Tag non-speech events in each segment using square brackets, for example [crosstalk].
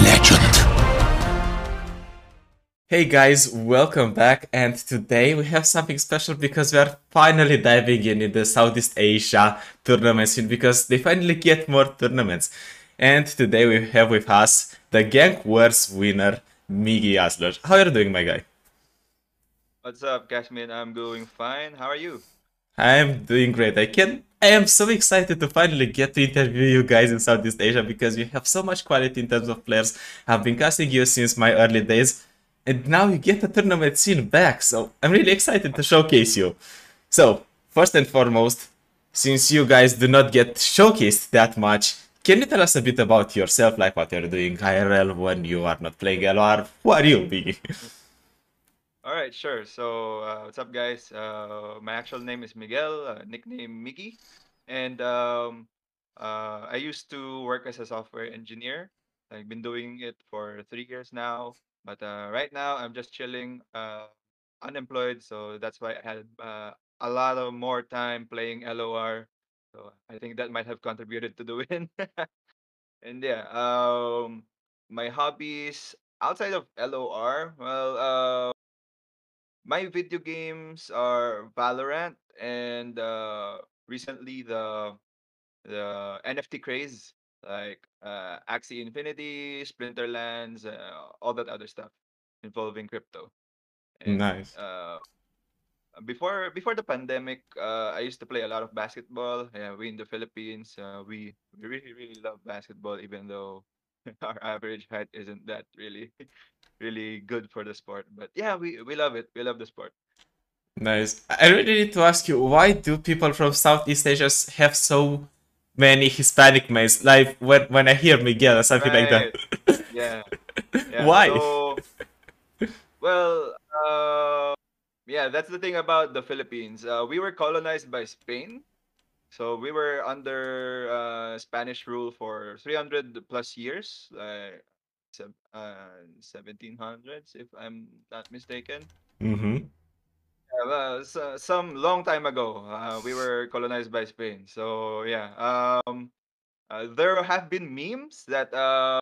legend. Hey guys, welcome back and today we have something special because we are finally diving in in the Southeast Asia tournament scene because they finally get more tournaments. And today we have with us the Gank Wars winner, Miggy Asler. How are you doing, my guy? What's up, Cashman? I'm doing fine. How are you? I'm doing great. I can I am so excited to finally get to interview you guys in Southeast Asia because you have so much quality in terms of players. I've been casting you since my early days, and now you get the tournament scene back. So I'm really excited to showcase you. So first and foremost, since you guys do not get showcased that much, can you tell us a bit about yourself, like what you're doing IRL when you are not playing LOR? Who are you, Biggie? [laughs] All right, sure. So, uh, what's up, guys? Uh, my actual name is Miguel, uh, nickname Mickey, and um, uh, I used to work as a software engineer. I've been doing it for three years now, but uh, right now I'm just chilling, uh, unemployed. So that's why I had uh, a lot of more time playing LOR. So I think that might have contributed to the [laughs] win. and yeah, um, my hobbies outside of LOR, well, uh, my video games are Valorant and uh, recently the the NFT craze like uh, Axie Infinity, Splinterlands, uh, all that other stuff involving crypto. And nice. uh, before before the pandemic, uh, I used to play a lot of basketball. Yeah, we in the Philippines, uh, we we really really love basketball, even though [laughs] our average height isn't that really [laughs] really good for the sport. But yeah, we we love it. We love the sport. Nice. I really need to ask you, why do people from Southeast Asia have so many Hispanic names? Like when when I hear Miguel or something like that. yeah. [laughs] yeah. Why? So, well, uh, yeah, that's the thing about the Philippines. Uh, we were colonized by Spain. So we were under uh, Spanish rule for 300 plus years, like uh, 1700s, if I'm not mistaken. Mm-hmm. Yeah, well, so, some long time ago, uh, we were colonized by Spain. So yeah, um, uh, there have been memes that uh,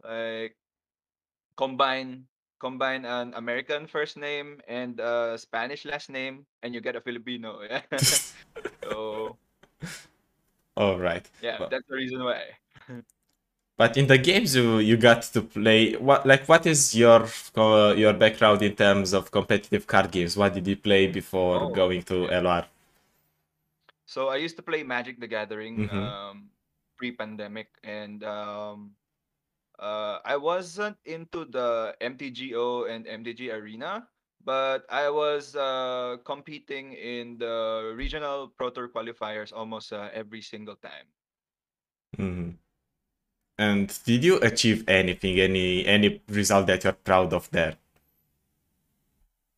like combine combine an American first name and a Spanish last name, and you get a Filipino. [laughs] Yeah. so All right. yeah, But, that's the reason why. but in the games you you got to play, what like what is your uh, your background in terms of competitive card games? What did you play before Oh, going to okay. LR? So I used to play Magic the Gathering Mm-hmm. um, pre-pandemic, and um, uh, I wasn't into the MTGO and MTG Arena, but I was uh, competing in the regional Pro Tour qualifiers almost uh, every single time. Mm-hmm. And did you achieve anything, any any result that you're proud of there?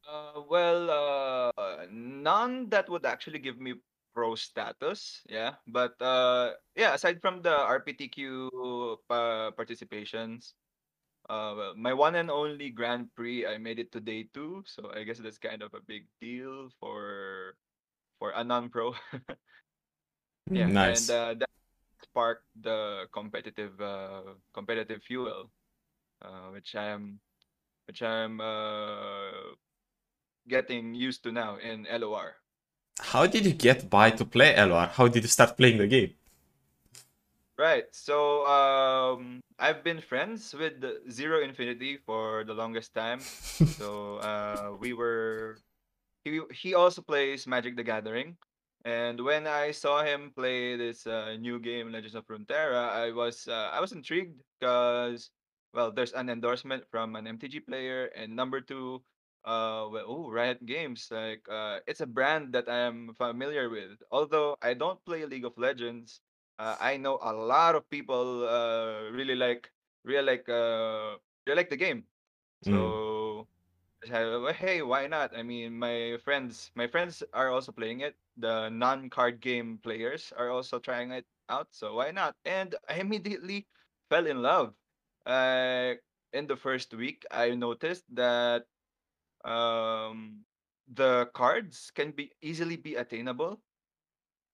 Uh, well, uh, none that would actually give me pro status, yeah. But uh, yeah, aside from the RPTQ pa- participations, uh, my one and only Grand Prix, I made it to day two, so I guess that's kind of a big deal for for a non-pro. [laughs] yeah, nice. and uh, that sparked the competitive uh, competitive fuel, uh, which I am which I'm uh, getting used to now in LOR. How did you get by to play LR? How did you start playing the game? Right. So um, I've been friends with Zero Infinity for the longest time. [laughs] So uh, we were he he also plays Magic the Gathering, and when I saw him play this uh, new game Legends of Runeterra, I was uh, I was intrigued because well, there's an endorsement from an MTG player, and number two, uh, well, oh, Riot Games, like uh, it's a brand that I am familiar with. Although I don't play League of Legends, uh, I know a lot of people uh, really like really like uh, really like the game. Mm, So well, hey, why not? I mean, my friends, my friends are also playing it. The non-card game players are also trying it out, so why not? And [laughs] I immediately fell in love. Uh, in the first week, I noticed that um, the cards can be easily be attainable.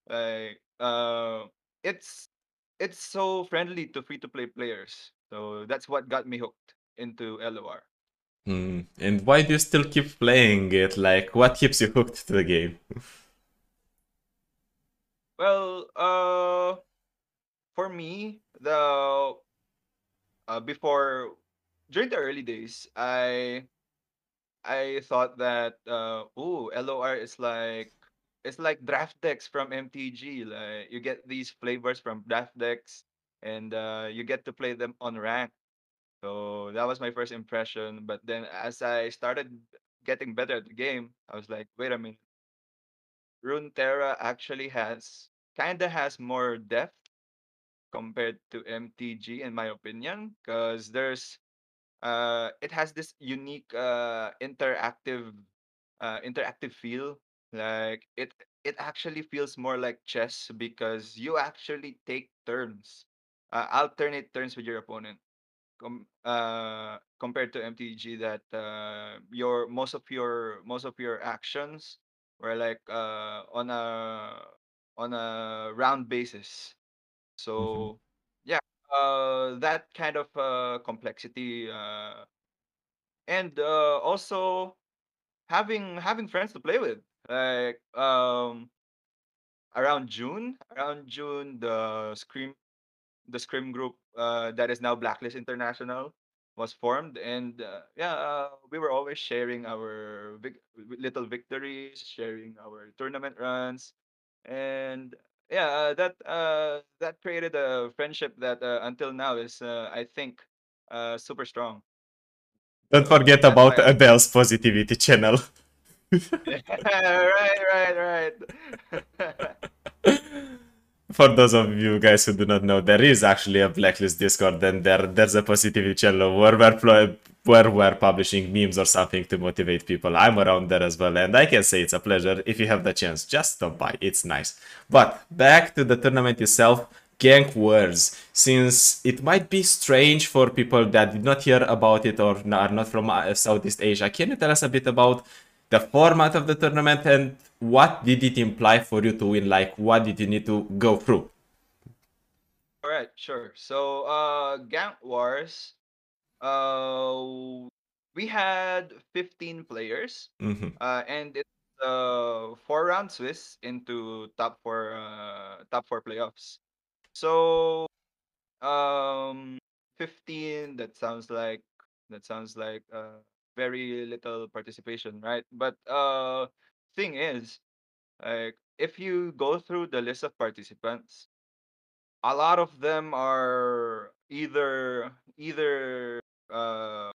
Like, uh, it's it's so friendly to free-to-play players. So that's what got me hooked into LOR. Hmm. And why do you still keep playing it? Like, what keeps you hooked to the game? Well, uh, for me, the uh, before during the early days, I I thought that uh, ooh, LOR is like it's like draft decks from MTG. Like you get these flavors from draft decks, and uh, you get to play them on rank. So that was my first impression. But then as I started getting better at the game, I was like, wait a minute, Runeterra actually has kinda has more depth compared to MTG in my opinion, because there's uh it has this unique uh interactive uh interactive feel. Like it it actually feels more like chess because you actually take turns, uh, alternate turns with your opponent com- uh, compared to MTG that uh, your most of your most of your actions were like uh, on a on a round basis. Mhm. So uh, that kind of uh, complexity uh, and uh, also having having friends to play with. Like um, around June, around June, the Scream the Scrim group uh, that is now Blacklist International was formed, and uh, yeah, uh, we were always sharing our vic- little victories, sharing our tournament runs, and yeah, uh, that uh, that created a friendship that uh, until now is, uh, I think, uh, super strong. Don't So forget that's about why Adele's positivity channel. [laughs] right, right, right. [laughs] For those of you guys who do not know, there is actually a blacklist Discord, and there there's a positivity channel where we're pl- where we're publishing memes or something to motivate people. I'm around there as well, and I can say it's a pleasure if you have the chance. Just stop by; it's nice. But back to the tournament itself. Gank Wars, since it might be strange for people that did not hear about it or are not from uh, Southeast Asia, can you tell us a bit about the format of the tournament and what did it imply for you to win? Like, what did you need to go through? All right, sure. So, uh, Gank Wars, uh, we had 15 players, Mhm. uh, and it's uh four round Swiss into top four, uh, top four playoffs. So, um, 15. That sounds like that sounds like uh very little participation, right? But uh, thing is, like if you go through the list of participants a lot of them are either either uh,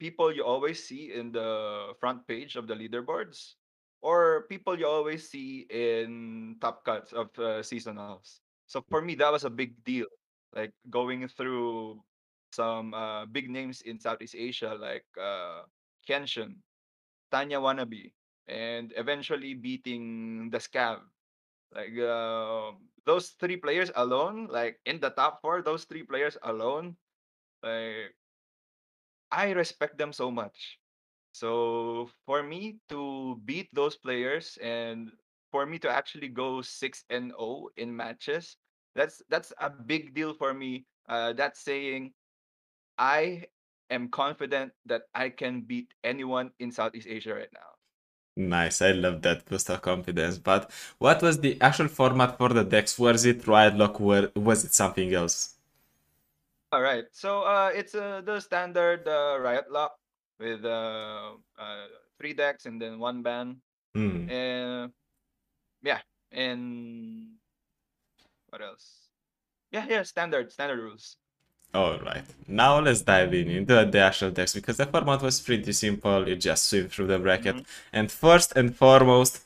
people you always see in the front page of the leaderboards or people you always see in top cuts of uh, seasonals. So for me, that was a big deal. Like going through some uh, big names in Southeast Asia like uh, Kenshin, Tanya Wannabe, and eventually beating the Scav like uh, those three players alone, like in the top four, those three players alone, like I respect them so much. So for me to beat those players and for me to actually go six and zero in matches, that's that's a big deal for me. Uh, that's saying I am confident that I can beat anyone in Southeast Asia right now. Nice, I love that boost of confidence. But what was the actual format for the decks? Was it Riot Lock was it something else? All right. So uh, it's uh, the standard uh, Riot Lock with uh, uh, three decks and then one ban. Hmm. And yeah, and what else? Yeah, yeah, standard standard rules. Alright, now let's dive in into the actual decks because the format was pretty simple, you just swim through the bracket. Mhm. And first and foremost,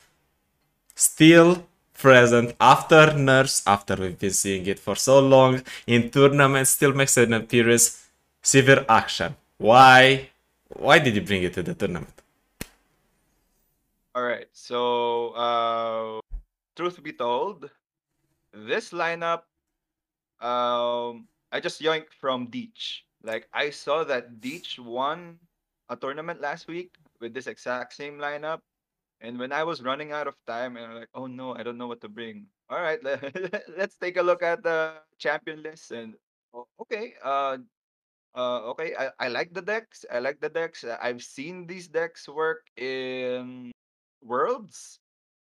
still present after nerfs, after we've been seeing it for so long in tournaments, still makes an appearance. Sivir Akshan. Why? Why did you bring it to the tournament? All right. So uh, truth be told, this lineup, um, I just yoinked from Deech. Like I saw that Deech won a tournament last week with this exact same lineup. And when I was running out of time, and I'm like, oh no, I don't know what to bring. All right, [laughs] let, [laughs] let's take a look at the champion list. And Oh, okay. Uh, uh, okay. I, I like the decks. I like the decks. Uh, I've seen these decks work in Worlds.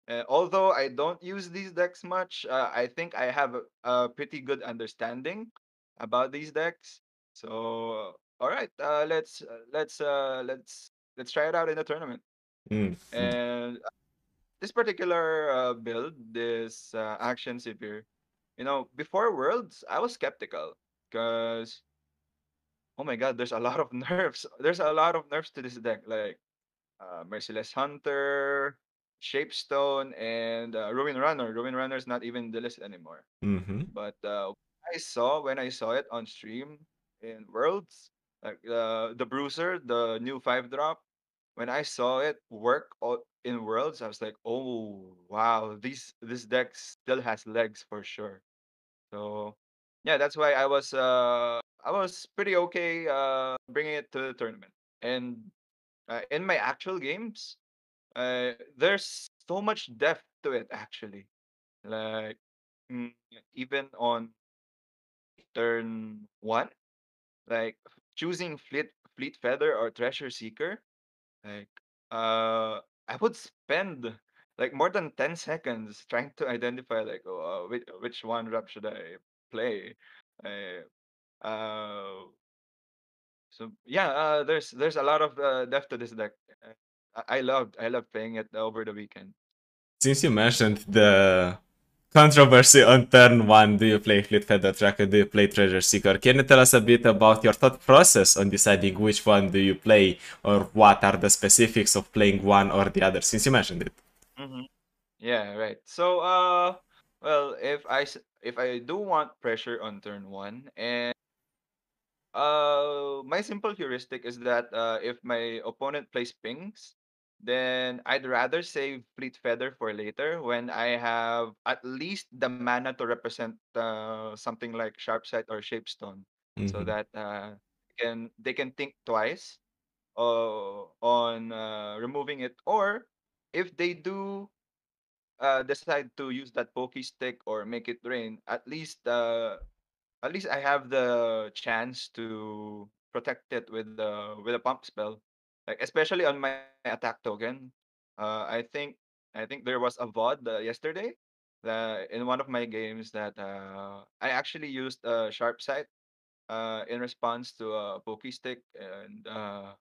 Uh, although I don't use these decks much, uh, I think I have a, a pretty good understanding about these decks. So, all right, uh, let's uh, let's uh, let's let's try it out in the tournament. Mm. And uh, this particular uh, build, this uh, Akshan Sivir, you know, before Worlds, I was skeptical because oh my god, there's a lot of [laughs] nerfs. There's a lot of nerfs to this deck. Like uh, Merciless Hunter, Shaped Stone, and uh, Ruin Runner. Ruin Runner is not even in the list anymore. Mm-hmm. But uh, I saw when I saw it on stream in Worlds, like the the Bruiser, the new five drop. When I saw it work in Worlds, I was like, oh wow, this this deck still has legs for sure. So yeah, that's why I was uh I was pretty okay uh bringing it to the tournament. And uh, in my actual games, uh, there's so much depth to it actually. Like mm, even on turn one, like choosing fleet fleet feather or treasure seeker, like uh, I would spend like more than ten seconds trying to identify like oh, uh, which which one rep should I play. Uh, uh, so yeah, uh, there's there's a lot of uh, depth to this deck. Uh, I, I loved I loved playing it over the weekend. Since you mentioned the controversy on turn one, do you play Fleet Feather Tracker, do you play Treasure Seeker? Can you tell us a bit about your thought process on deciding which one do you play, or what are the specifics of playing one or the other? Since you mentioned it. Mm-hmm. Yeah, right. So uh, well, if I if I do want pressure on turn one and Uh, my simple heuristic is that uh, if my opponent plays pings, then I'd rather save Fleet Feather for later when I have at least the mana to represent uh, something like Sharp Sight or Shaped Stone, so Mm-hmm. that uh, can they can think twice uh, on uh, removing it, or if they do uh, decide to use that Pokey Stick or make it rain, at least uh, at least I have the chance to protect it with the with a pump spell. Like especially on my attack token. Uh, I think I think there was a VOD uh, yesterday that in one of my games that uh, I actually used a sharp sight uh, in response to a pokey stick and uh,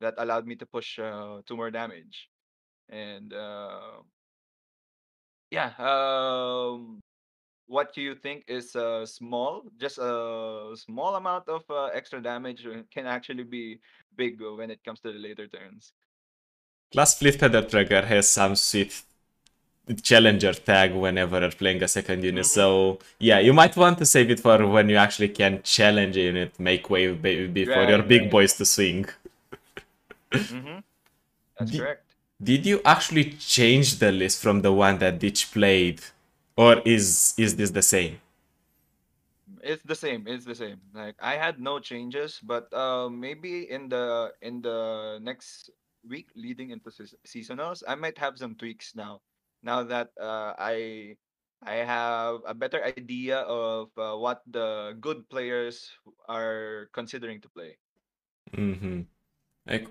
that allowed me to push uh, two more damage. And uh, yeah, um, what do you think is uh, small, just a small amount of uh, extra damage uh, can actually be big when it comes to the later turns. Plus, Fleet Tracker has some sweet challenger tag whenever you're playing a second unit. Mm-hmm. So yeah, you might want to save it for when you actually can challenge a unit, make way before Right, your big right. boys to swing. Mm-hmm. That's correct. Did you actually change the list from the one that Deech played, or is is this the same? It's the same. It's the same. Like I had no changes, but uh, maybe in the in the next week leading into seas- seasonals, I might have some tweaks now. Now that uh, I I have a better idea of uh, what the good players are considering to play. Mm-hmm. Like,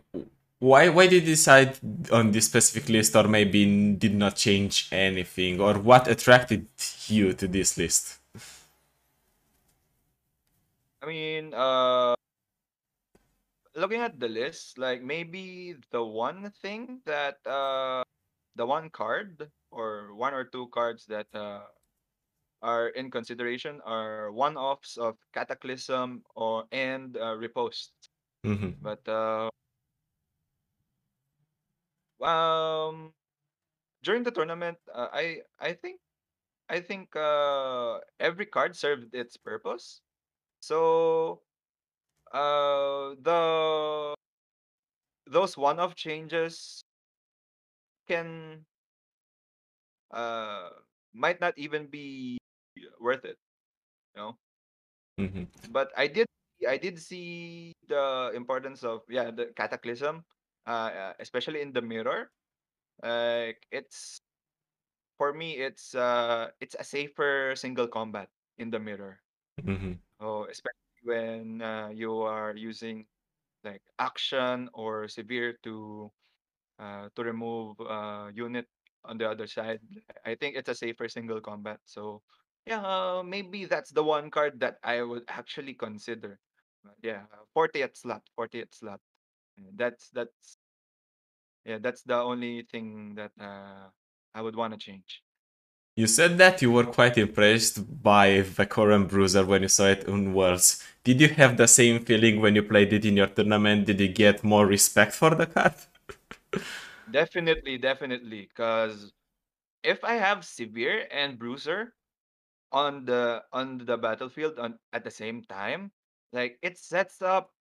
why why did you decide on this specific list, or maybe did not change anything, or what attracted you to this list? I mean, uh, looking at the list, like maybe the one thing that uh, the one card or one or two cards that uh, are in consideration are one-offs of Cataclysm or and uh, Riposte. Mm-hmm. But uh, um, during the tournament, uh, I I think I think uh, every card served its purpose. So uh, the those one-off changes can uh might not even be worth it, you know. Mm-hmm. But I did I did see the importance of yeah the cataclysm, uh, uh, especially in the mirror. Like it's for me, it's uh it's a safer single combat in the mirror. Mm-hmm. So especially when uh, you are using like Akshan or Sivir to uh, to remove uh, unit on the other side. I think it's a safer single combat. So yeah, uh, maybe that's the one card that I would actually consider. Yeah, 40th slot, 40th slot. That's that's yeah, that's the only thing that uh, I would want to change. You said that you were quite impressed by Vekauran Bruiser when you saw it in Worlds. Did you have the same feeling when you played it in your tournament? Did you get more respect for the card? Definitely, definitely. Because if I have Sivir and bruiser on the on the battlefield on at the same time, like it sets up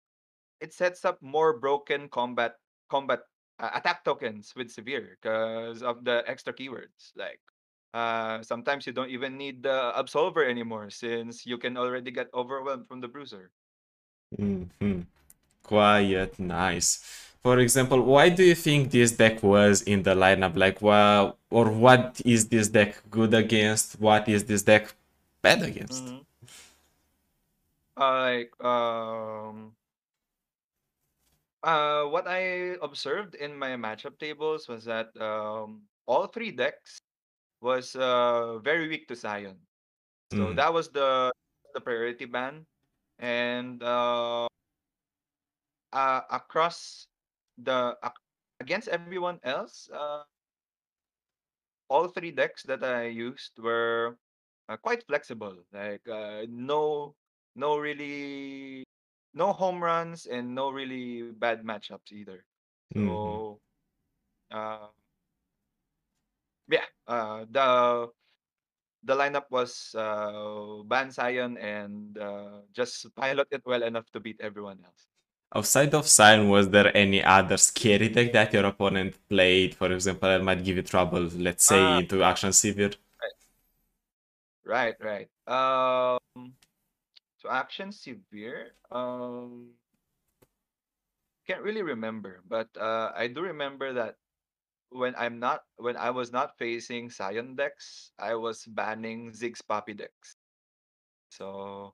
it sets up more broken combat combat uh, attack tokens with Sivir because of the extra keywords. Like uh, sometimes you don't even need the absolver anymore since you can already get overwhelmed from the bruiser. hmm Quiet, nice. For example, why do you think this deck was in the lineup? Like, well, or what is this deck good against? What is this deck bad against? Mm-hmm. Uh, like um Uh, what I observed in my matchup tables was that um, all three decks was uh, very weak to Sion. So Mm, that was the the priority ban, and uh, uh, across the ac- against everyone else, uh, all three decks that I used were uh, quite flexible. Like uh, no no really no home runs and no really bad matchups either. mhm. So uh, Yeah, uh, the the lineup was uh, Ban Sion and uh, just pilot it well enough to beat everyone else. Outside of Sion, was there any other scary deck that your opponent played? For example, that might give you trouble, let's say, Ah, into Akshan Sivir? right, right. Um, so Akshan Sivir. Um, can't really remember, but uh, I do remember that when I'm not when I was not facing Sion decks, I was banning Ziggs Poppy decks. So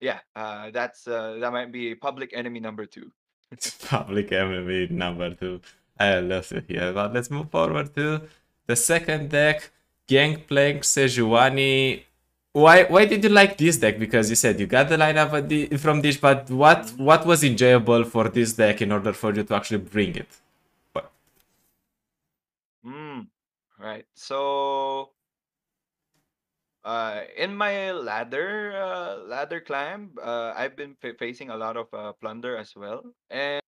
yeah, uh, that's uh, that might be public enemy number two. it's [laughs] Public enemy number two. I love to hear. But let's move forward to the second deck, Gangplank Sejuani. Why why did you like this deck? Because you said you got the lineup from this, but what what was enjoyable for this deck in order for you to actually bring it? What? Mm, right. So, uh, in my ladder, uh, ladder climb, uh, I've been fa facing a lot of uh, plunder as well. And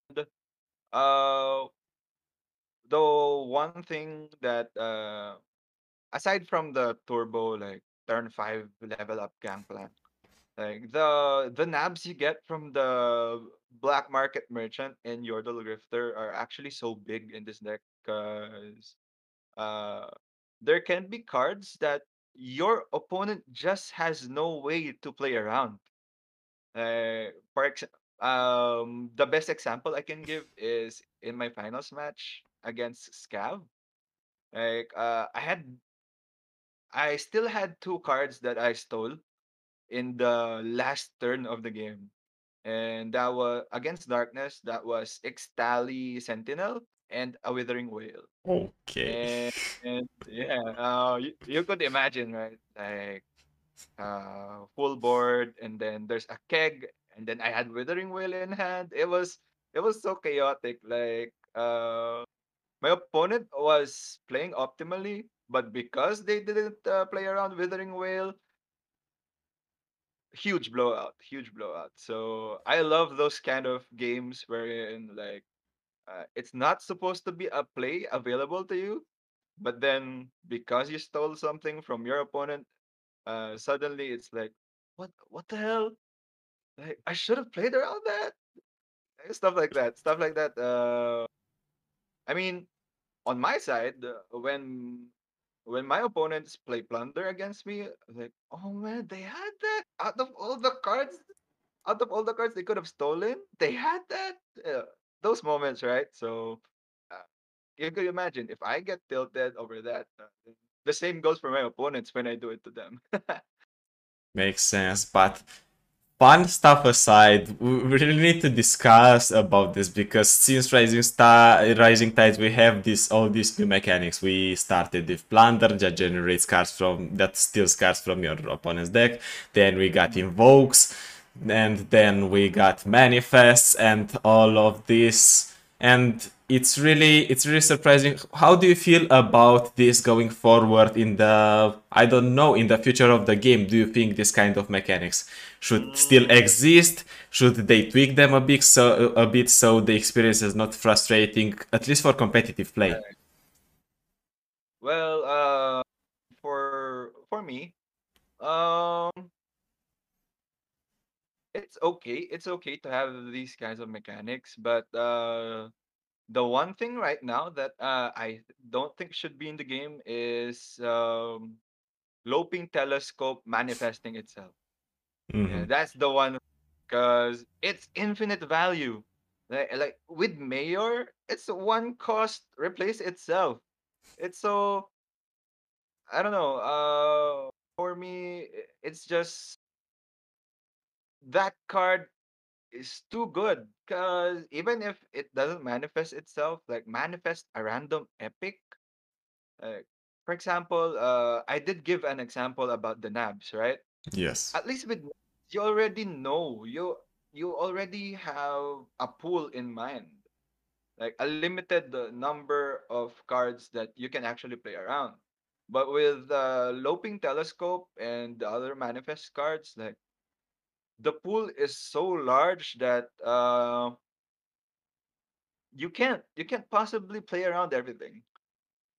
uh, the one thing that, uh, aside from the turbo, like turn five level up Gangplank. like the the nabs you get from the black market merchant and Yordle Grifter are actually so big in this deck because uh, there can be cards that your opponent just has no way to play around. Uh, for ex- um, the best example I can give is in my finals match against Scav. Like, uh, I had, I still had two cards that I stole in the last turn of the game, and that was against Darkness. That was Ixtali Sentinel and a Withering Wail. Okay. And, and [laughs] yeah, uh, you, you could imagine, right? Like uh, full board, and then there's a keg, and then I had Withering Wail in hand. It was it was so chaotic. Like uh, my opponent was playing optimally, but because they didn't uh, play around Withering Wail, huge blowout, huge blowout. So I love those kind of games wherein like uh, it's not supposed to be a play available to you, But then because you stole something from your opponent, uh, suddenly it's like, what what the hell? Like I should have played around that. Stuff like that. Stuff like that. Uh, I mean, on my side, uh, when when my opponents play plunder against me, like, oh man, they had that out of all the cards, out of all the cards they could have stolen, they had that. Uh, those moments, right? So. Uh, you could imagine if I get tilted over that, uh, the same goes for my opponents when I do it to them. [laughs] Makes sense, but fun stuff aside, we really need to discuss about this because since Rising Star, Rising Tides, we have this all these new mechanics. We started with Plunder that generates cards from that steals cards from your opponent's deck. Then we got Invokes, and then we got Manifests, and all of this. And it's really it's really surprising. How do you feel about this going forward in the I don't know in the future of the game? Do you think this kind of mechanics should still exist? Should they tweak them a bit so a bit so the experience is not frustrating, at least for competitive play? Well, uh, for for me, um, it's okay. It's okay to have these kinds of mechanics, but uh, the one thing right now that uh, I don't think should be in the game is um, loping telescope manifesting itself. Yeah, hmm that's the one because it's infinite value. Like, like with Mayor, it's one cost replace itself. It's so I don't know. Uh, for me, it's just that card is too good because even if it doesn't manifest itself, like manifest a random epic. Uh, for example, uh, I did give an example about the nabs, right? Yes. At least with you already know you you already have a pool in mind, like a limited uh, number of cards that you can actually play around. But with uh, Loping Telescope and the other manifest cards, like the pool is so large that uh, you can't you can't possibly play around everything.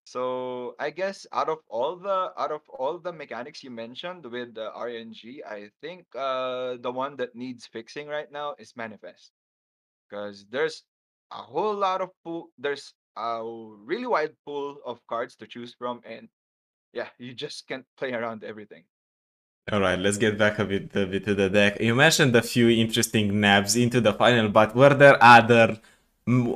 So I guess out of all the out of all the mechanics you mentioned with the RNG, I think uh, the one that needs fixing right now is manifest because there's a whole lot of pool. There's a really wide pool of cards to choose from, and yeah, you just can't play around everything. All right, let's get back a bit, a bit to the deck. You mentioned a few interesting nabs into the final, but were there other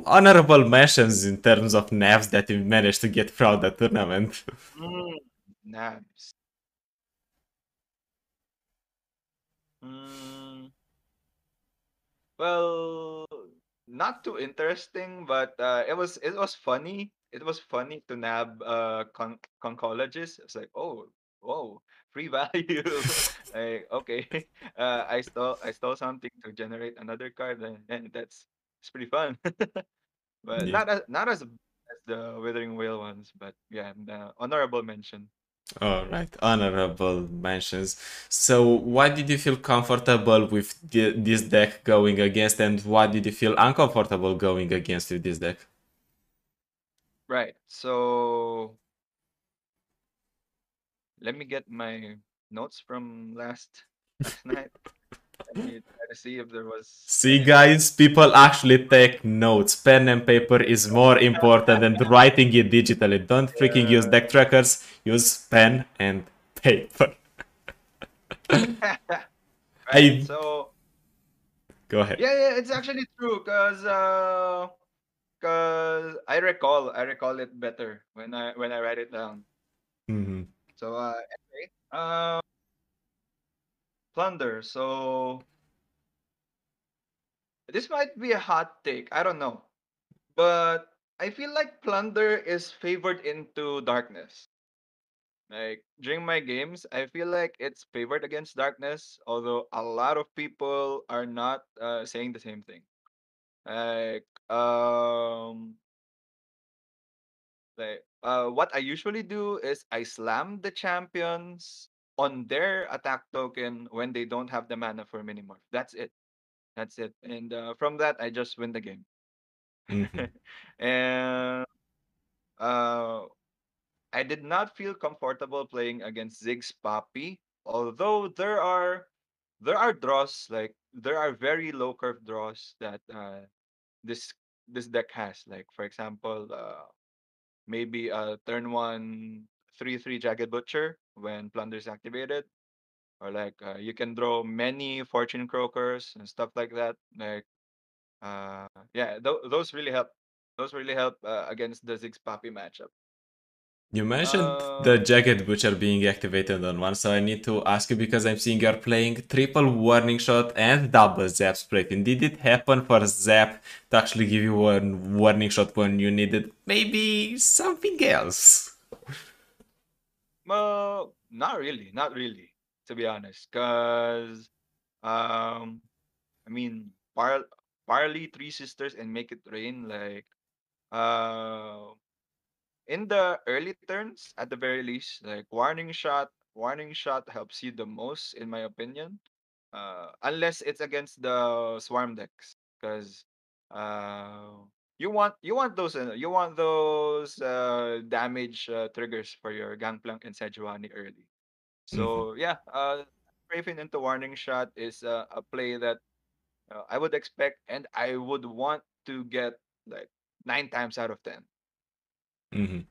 honorable mentions in terms of nabs that you managed to get throughout the tournament? Mm, nabs. Mm, well, not too interesting, but uh, it was it was funny. It was funny to nab uh con conchologist. It's like, oh, whoa, free value. [laughs] like, okay, [laughs] uh, I stole I stole something to generate another card, and, and that's it's pretty fun. [laughs] but yeah. not as not as as the Withering Wail ones, but yeah, the honorable mention. All right, honorable mentions. So, why did you feel comfortable with the, this deck going against, and what did you feel uncomfortable going against with this deck? Right. So let me get my notes from last last night. Let me try to see if there was See, guys, people actually take notes. Pen and paper is more important than [laughs] writing it digitally. Don't freaking use deck trackers. Use pen and paper. [laughs] right. I So go ahead. yeah, yeah, it's actually true because uh, cause I recall I recall it better when I when I write it down. hmm So uh, anyway, uh, plunder. So this might be a hot take. I don't know, but I feel like plunder is favored into darkness. Like during my games, I feel like it's favored against darkness, although a lot of people are not uh, saying the same thing. Like um like uh what I usually do is I slam the champions on their attack token when they don't have the mana for Minimorph. That's it. That's it. And uh, from that I just win the game. hmm [laughs] and uh I did not feel comfortable playing against Ziggs Poppy, although there are there are draws like there are very low curve draws that uh, this this deck has. Like for example, uh, maybe a turn one three three Jagged Butcher when Plunder is activated, or like uh, you can draw many Fortune Croakers and stuff like that. Like uh, yeah, th- those really help. Those really help uh, against the Ziggs Poppy matchup. You mentioned the Uh, Jagged Butcher being activated on one, so I need to ask you because I'm seeing you're playing triple warning shot and double zap spray. And did it happen for zap to actually give you one warning shot when you needed maybe something else? well, not really, not really, to be honest. Cause um, I mean, par Parley, Three Sisters, and Make It Rain, like uh, in the early turns, at the very least, like warning shot, warning shot helps you the most, in my opinion. Uh, unless it's against the swarm decks, because uh, you want you want those uh, you want those uh, damage uh, triggers for your Gangplank and Sejuani early. So yeah, uh, Raven into warning shot is uh, a play that uh, I would expect and I would want to get like nine times out of ten. Mhm.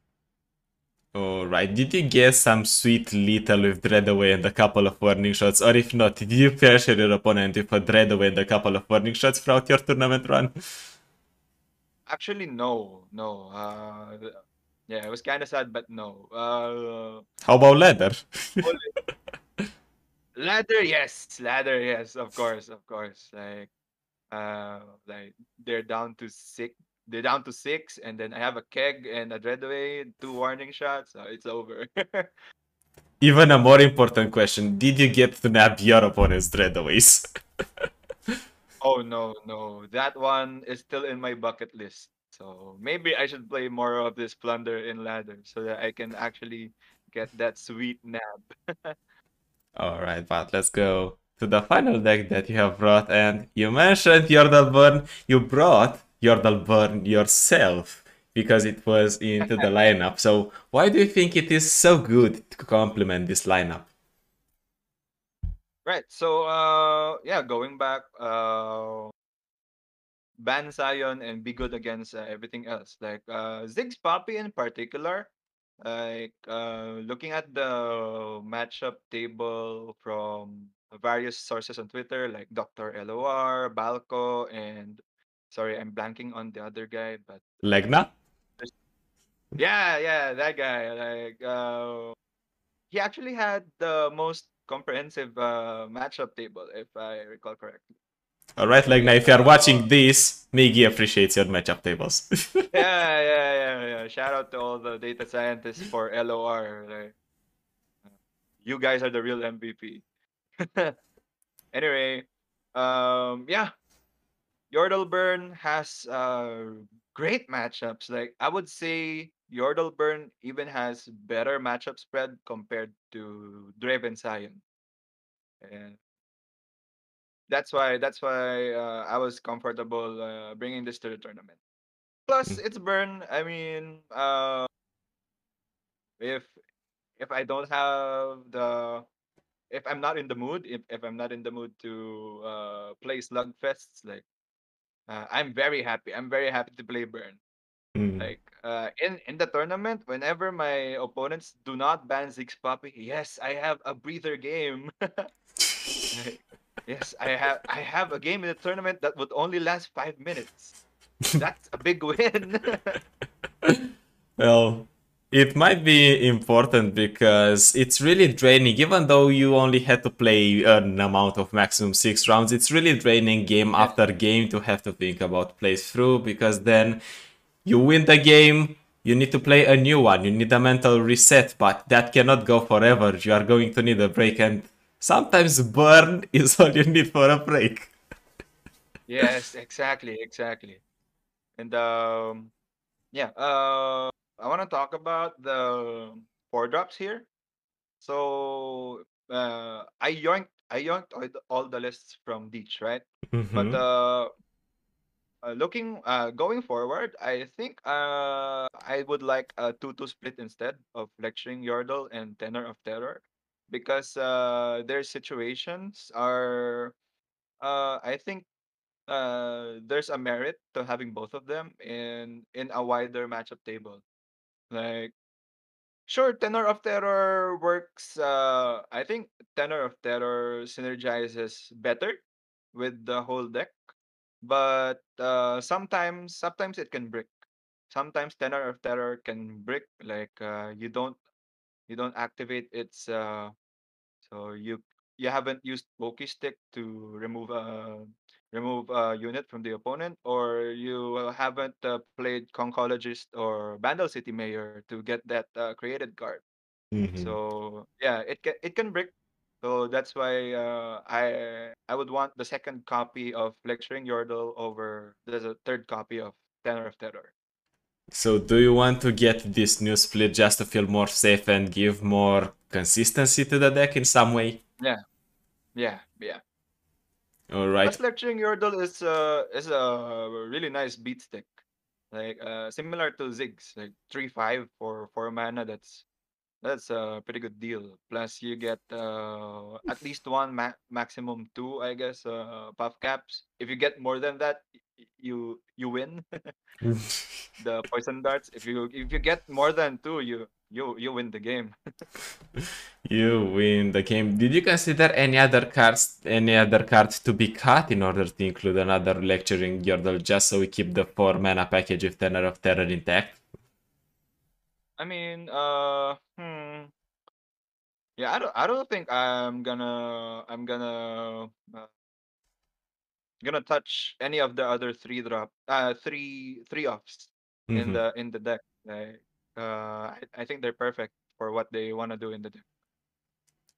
Alright, did you get some sweet lethal with Dreadway and a couple of warning shots? Or if not, did you pressure your opponent with a Dreadway and a couple of warning shots throughout your tournament run? Actually, no, no. Uh, yeah, it was kind of sad, but no. Uh, How about Leather? [laughs] ladder, yes, ladder, yes, of course, of course. Like, uh, like they're down to six. They're down to six, and then I have a keg and a dreadway, two warning shots. So it's over. [laughs] Even a more important question, did you get to nab your opponent's Dreadways? [laughs] oh no, no, that one is still in my bucket list. So maybe I should play more of this plunder in ladder so that I can actually get that sweet nab. [laughs] Alright, but let's go to the final deck that you have brought. And you mentioned Yordleburn. You brought Yordleburn yourself because it was into the lineup. So why do you think it is so good to complement this lineup? Right. So uh yeah, going back, uh ban Sion and be good against uh, everything else. Like uh Ziggs Poppy in particular, like uh looking at the matchup table from various sources on Twitter, like Dr. LOR, Balco, and sorry, I'm blanking on the other guy, but Legna? yeah, yeah, that guy. Like uh he actually had the most comprehensive uh matchup table, if I recall correctly. Alright, Legna, if you are uh watching this, Migi appreciates your matchup tables. [laughs] yeah, [laughs] yeah, yeah, yeah. Shout out to all the data scientists for LOR. Like, you guys are the real MVP. [laughs] anyway, um, yeah, Yordleburn has uh great matchups. Like I would say Yordleburn even has better matchup spread compared to Draven Sion. And that's why that's why uh, I was comfortable uh, bringing this to the tournament. Plus, it's burn. I mean, uh, if if I don't have the if I'm not in the mood, if, if I'm not in the mood to uh, play slugfests, like uh, I'm very happy. I'm very happy to play burn. Mm. Like uh, in in the tournament, whenever my opponents do not ban Ziggs Poppy, yes, I have a breather game. [laughs] Like, yes, I have I have a game in the tournament that would only last five minutes. That's a big [laughs] win. [laughs] Well, it might be important because it's really draining. Even though you only had to play an amount of maximum six rounds, it's really draining game after game to have to think about plays through because then you win the game, you need to play a new one, you need a mental reset, but that cannot go forever. You are going to need a break, and sometimes burn [laughs] is all you need for a break. Yes, exactly, exactly. And um yeah, uh I want to talk about the four drops here. So uh I yoinked I yoinked all the, all the lists from Deech, right? But Mhm. uh, uh looking uh going forward, I think uh I would like a 2-2 split instead of lecturing Yordle and Tenor of Terror because uh their situations are uh I think uh there's a merit to having both of them in in a wider matchup table. Like sure, Tenor of Terror works. Uh, I think Tenor of Terror synergizes better with the whole deck, but uh, sometimes sometimes it can break. sometimes Tenor of Terror can break. like uh, you don't you don't activate its uh so you you haven't used Pokey Stick to remove a remove a unit from the opponent, or you haven't uh, played Conchologist or Bandle City Mayor to get that uh, created card. Mm-hmm. So yeah, it can it can brick. So that's why uh, I I would want the second copy of Lecturing Yordle over there's a third copy of Tenor of Terror. So do you want to get this new split just to feel more safe and give more consistency to the deck in some way? Yeah, yeah, yeah. All right. Plus, Lecturing Yordle is uh is a really nice beat stick, like uh similar to Ziggs, like three five for four mana. That's that's a pretty good deal. Plus, you get uh at least one ma- maximum two, I guess, uh puff caps. If you get more than that, you you win [laughs] the poison darts. If you if you get more than two, you you you win the game. [laughs] you win the game. Did you consider any other cards, any other cards to be cut in order to include another lecturing Yordle just so we keep the four mana package with Tenor of Terror intact? I mean, uh, hmm. Yeah, I don't. I don't think I'm gonna. I'm gonna. Uh, gonna touch any of the other three drop. Uh, three three offs in Mhm. the in the deck. Like, uh, I, I think they're perfect for what they want to do in the deck.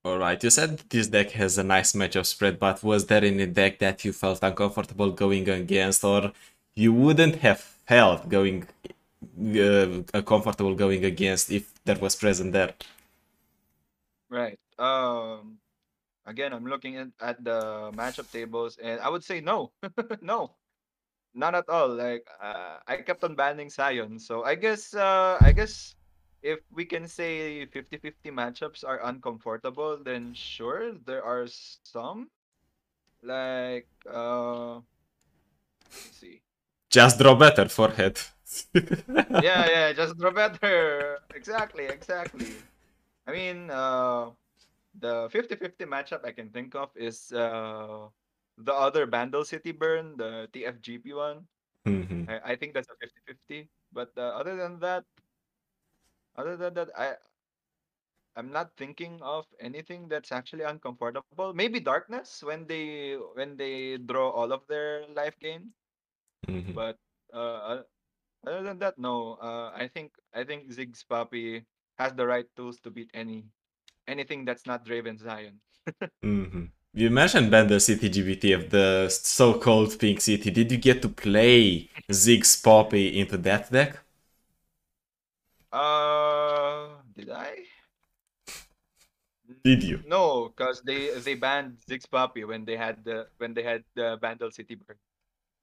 Alright, you said this deck has a nice matchup spread, but was there any deck that you felt uncomfortable going against, or you wouldn't have felt going uh, comfortable going against if there was present there? Right. Um. Again, I'm looking at, at the matchup tables, and I would say no, [laughs] no, not at all. Like, uh, I kept on banning Sion, so I guess, uh, I guess if we can say 50-50 matchups are uncomfortable, then sure, there are some. Like, uh, let's see. Just draw better forehead. Yeah, [laughs] yeah, just draw better. Exactly, exactly. I mean, uh, the 50-50 matchup I can think of is uh the other Bandle City Burn, the TFGP one. Mhm. I, I think that's a 50-50. But uh, other than that, other than that, I I'm not thinking of anything that's actually uncomfortable. Maybe Darkness when they when they draw all of their life gain. Mhm. But uh, uh, other than that, no. Uh, I think I think Ziggs Poppy has the right tools to beat any anything that's not Draven Sion. [laughs] Mhm. You mentioned Bandle City GBT of the so-called Pink City. Did you get to play Ziggs Poppy into that deck? Uh, did I? Did you? No, because they they banned Ziggs Poppy when they had the when they had the Bandle City burn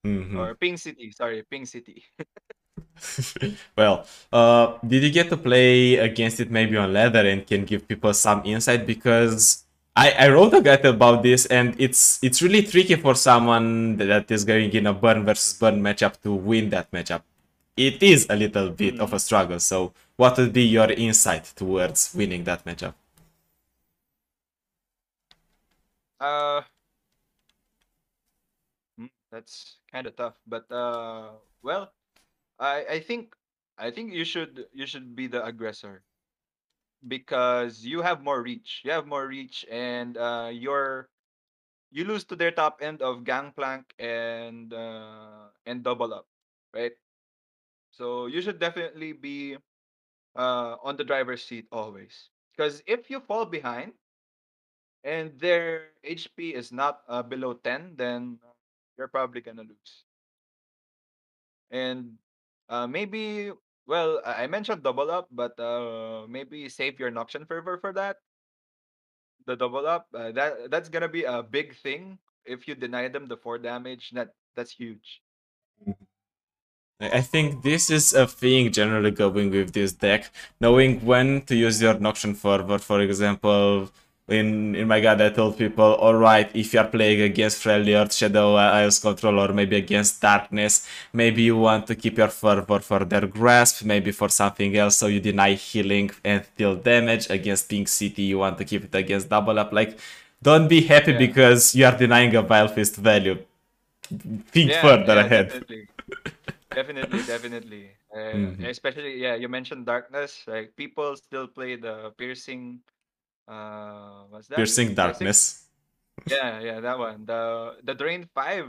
Mhm. or Pink City. Sorry, Pink City. [laughs] [laughs] well, uh, did you get to play against it maybe on leather and can give people some insight? Because I, I wrote a guide about this and it's it's really tricky for someone that is going in a burn versus burn matchup to win that matchup. It is a little bit of a struggle. So, what would be your insight towards winning that matchup? Uh, hmm, that's kind of tough, but uh, well, I I think I think you should you should be the aggressor because you have more reach. You have more reach, and uh, you're you lose to their top end of gangplank and uh, and double up, right? So you should definitely be uh, on the driver's seat always. Because if you fall behind and their HP is not uh, below 10, then you're probably gonna lose. And uh, maybe, well, I mentioned double up, but uh, maybe save your Noxian Fervor for that. The double up, uh, that that's gonna be a big thing. If you deny them the four damage, that that's huge. I I think this is a thing generally going with this deck, knowing when to use your Noxian Fervor. For example, in in my guide I told people, alright, if you are playing against Freljord Shadow Isles Control or maybe against Darkness, maybe you want to keep your Fervor for their Grasp, maybe for something else, so you deny healing and deal damage. Against Pink City, you want to keep it against Double Up. Like, don't be happy Yeah. because you are denying a Vile Feast value. Think Yeah, further yeah, ahead. definitely. Definitely, [laughs] definitely. Uh, Mhm. especially, yeah, you mentioned darkness. Like people still play the piercing. Uh, what's that? Piercing Piercing. darkness. Yeah, yeah, that one. The the Drain Five.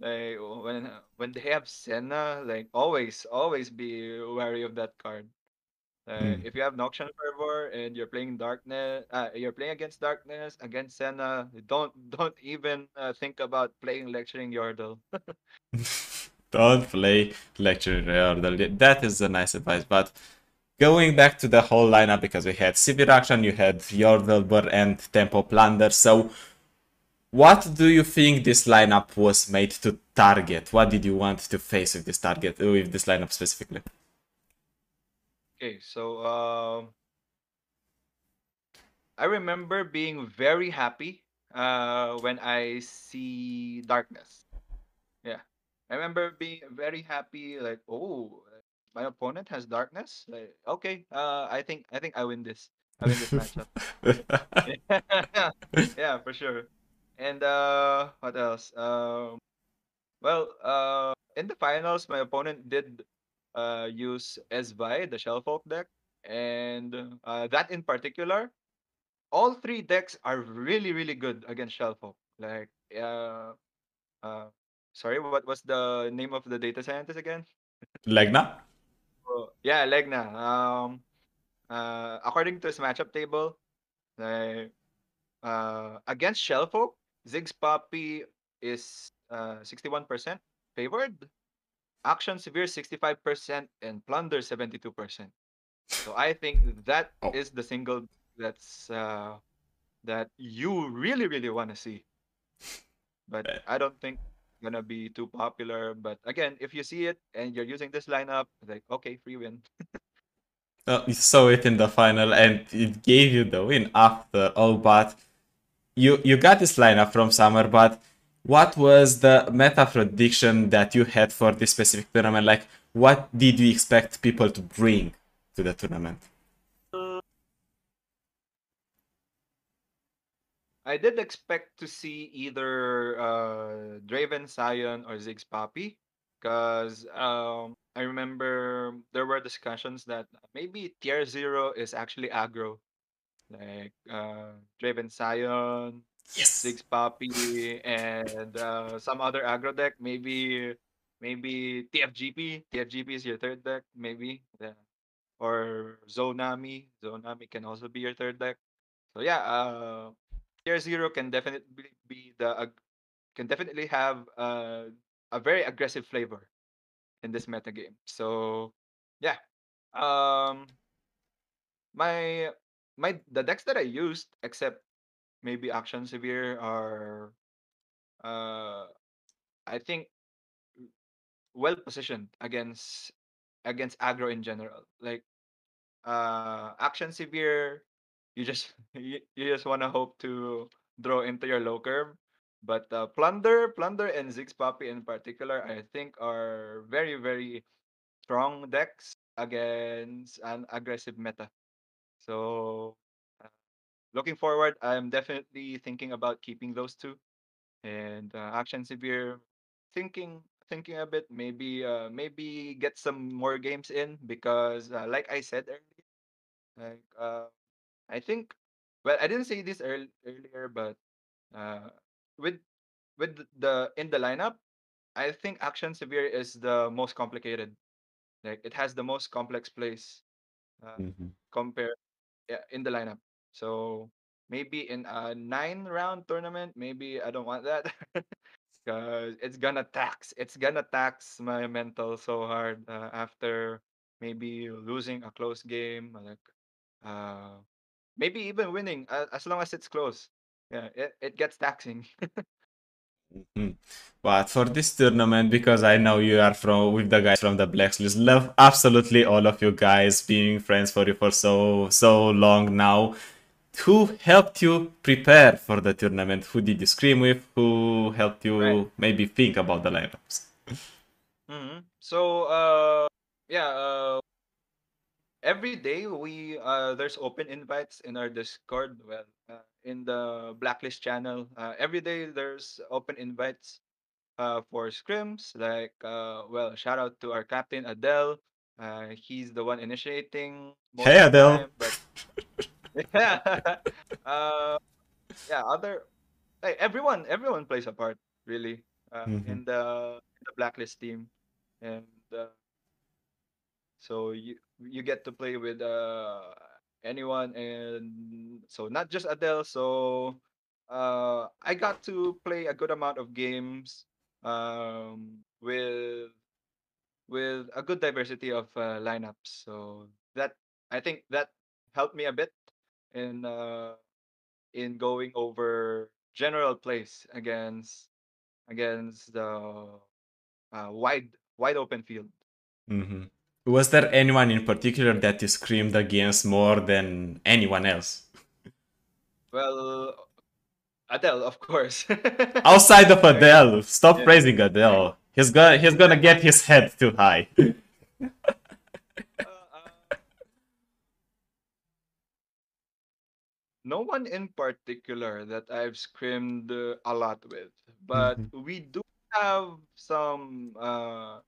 Like when when they have Senna, like always, always be wary of that card. Uh, Mm. if you have Noxian Fervor and you're playing Darkness, uh, you're playing against Darkness against Senna. Don't don't even uh, think about playing Lecturing Yordle. [laughs] [laughs] Don't play lecturing Yordle. That is a nice advice. But going back to the whole lineup, because we had Sivir Akshan, you had Yordle and Tempo Plunder. So, what do you think this lineup was made to target? What did you want to face with this target, with this lineup specifically? Okay, so um, I remember being very happy uh, when I see Darkness. Yeah, I remember being very happy. Like, oh, my opponent has Darkness. Like, okay, uh, I think I think I win this. I win this [laughs] matchup. yeah, [laughs] yeah, for sure. And uh, what else? Um, well, uh, in the finals, my opponent did uh use Esvai, the Shellfolk deck, and uh, that in particular, all three decks are really, really good against Shellfolk. Like, uh, uh, sorry, what was the name of the data scientist again? Legna? Yeah, Legna. Um, uh, according to his matchup table, Uh, against Shellfolk, Ziggs Poppy is uh, 61% favored, Akshan Sivir 65%, and Plunder 72%. So I think that Oh. is the single that's uh, that you really really want to see. But. I don't think gonna be too popular. But again, if you see it and you're using this lineup, like okay, free win. Uh, [laughs] you saw it in the final and it gave you the win after all, but you you got this lineup from summer, but what was the meta prediction that you had for this specific tournament? Like, what did you expect people to bring to the tournament? I did expect to see either uh, Draven Sion or Ziggs Poppy because um, I remember there were discussions that maybe tier zero is actually aggro, like uh, Draven Sion, Yes. Ziggs Poppy, and uh, some other aggro deck. Maybe maybe TFGP. TFGP is your third deck, maybe. Yeah. Or Zonami. Zonami can also be your third deck. So yeah, uh, tier zero can definitely be the ag- can definitely have uh, a very aggressive flavor in this meta game. So yeah, um, my my the decks that I used, except maybe Akshan Sivir, are uh, I think well positioned against against aggro in general. Like uh, Akshan Sivir, you just [laughs] you, you just want to hope to draw into your low curve. But uh, Plunder, Plunder, and Ziggs Poppy in particular, I think are very very strong decks against an aggressive meta. So, uh, looking forward, I'm definitely thinking about keeping those two. And uh, Akshan Sivir, thinking thinking a bit, maybe uh, maybe get some more games in because, uh, like I said earlier, like uh, I think, well, I didn't say this earl- earlier, but uh, with with the in the lineup, I think Akshan Sivir is the most complicated. Like it has the most complex plays uh, Mhm. compare yeah, in the lineup. So maybe in a nine round tournament, maybe I don't want that [laughs] because it's gonna tax. It's gonna tax my mental so hard uh, after maybe losing a close game, like uh, maybe even winning uh, as long as it's close. Yeah, it, it gets taxing. [laughs] Mhm. But for this tournament, because I know you are from with the guys from the Blacklist, love absolutely all of you guys being friends for you for so so long now. Who helped you prepare for the tournament? Who did you scream with? Who helped you Right. maybe think about the lineups? hmm So uh, yeah, uh, every day we uh, there's open invites in our Discord. Well, uh, in the Blacklist channel, uh, every day there's open invites uh, for scrims. Like, uh, well, shout out to our captain Adele. Uh, he's the one initiating. most Hey, Adele. time, but yeah, [laughs] [laughs] uh, yeah. Other, like everyone, everyone plays a part really uh, Mhm. in the in the blacklist team, and uh, so you you get to play with uh anyone, and so not just Adele. So uh, I got to play a good amount of games um, with with a good diversity of uh, lineups. So that I think that helped me a bit in uh, in going over general plays against against the uh, wide wide open field. Mhm. Was there anyone in particular that you screamed against more than anyone else? Well, Adele, of course. [laughs] Outside of Adele, stop Yeah. praising Adele. He's gonna he's gonna get his head too high. [laughs] Uh, uh, no one in particular that I've screamed uh, a lot with, but we do have some uh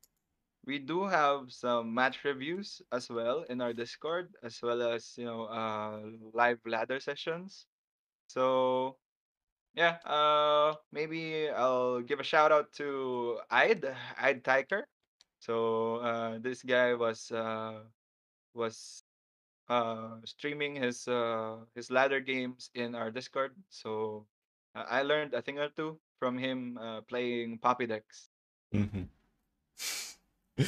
we do have some match reviews as well in our Discord, as well as you know uh live ladder sessions. So yeah, uh maybe I'll give a shout out to Id Id Tiker. So uh this guy was uh was uh streaming his uh his ladder games in our Discord. So uh, I learned a thing or two from him uh, playing Poppy decks. Mhm.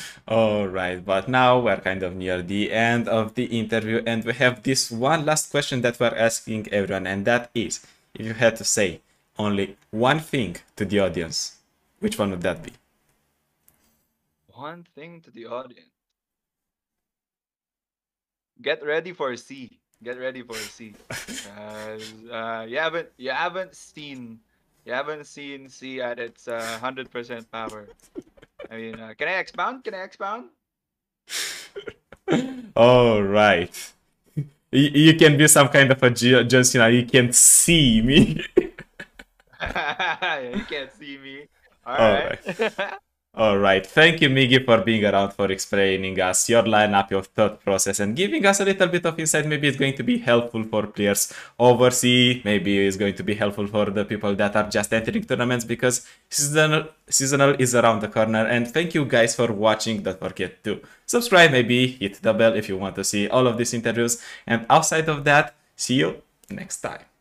[laughs] All right, but now we're kind of near the end of the interview, and we have this one last question that we're asking everyone, and that is if you had to say only one thing to the audience, which one would that be? One thing to the audience. Get ready for a C. Get ready for C. 'Cause, uh, you haven't you haven't seen you haven't seen C at its uh, hundred percent power. I mean, uh, can I expound? Can I expound? [laughs] All right. You, you can be some kind of a John Cena. You can't see me. [laughs] you can't see me. All All right. [laughs] All right. Thank you, Miggy, for being around for explaining us your lineup, your thought process, and giving us a little bit of insight. Maybe it's going to be helpful for players overseas. Maybe it's going to be helpful for the people that are just entering tournaments because seasonal seasonal is around the corner. And thank you guys for watching. Don't forget to subscribe, maybe hit the bell if you want to see all of these interviews. And outside of that, see you next time.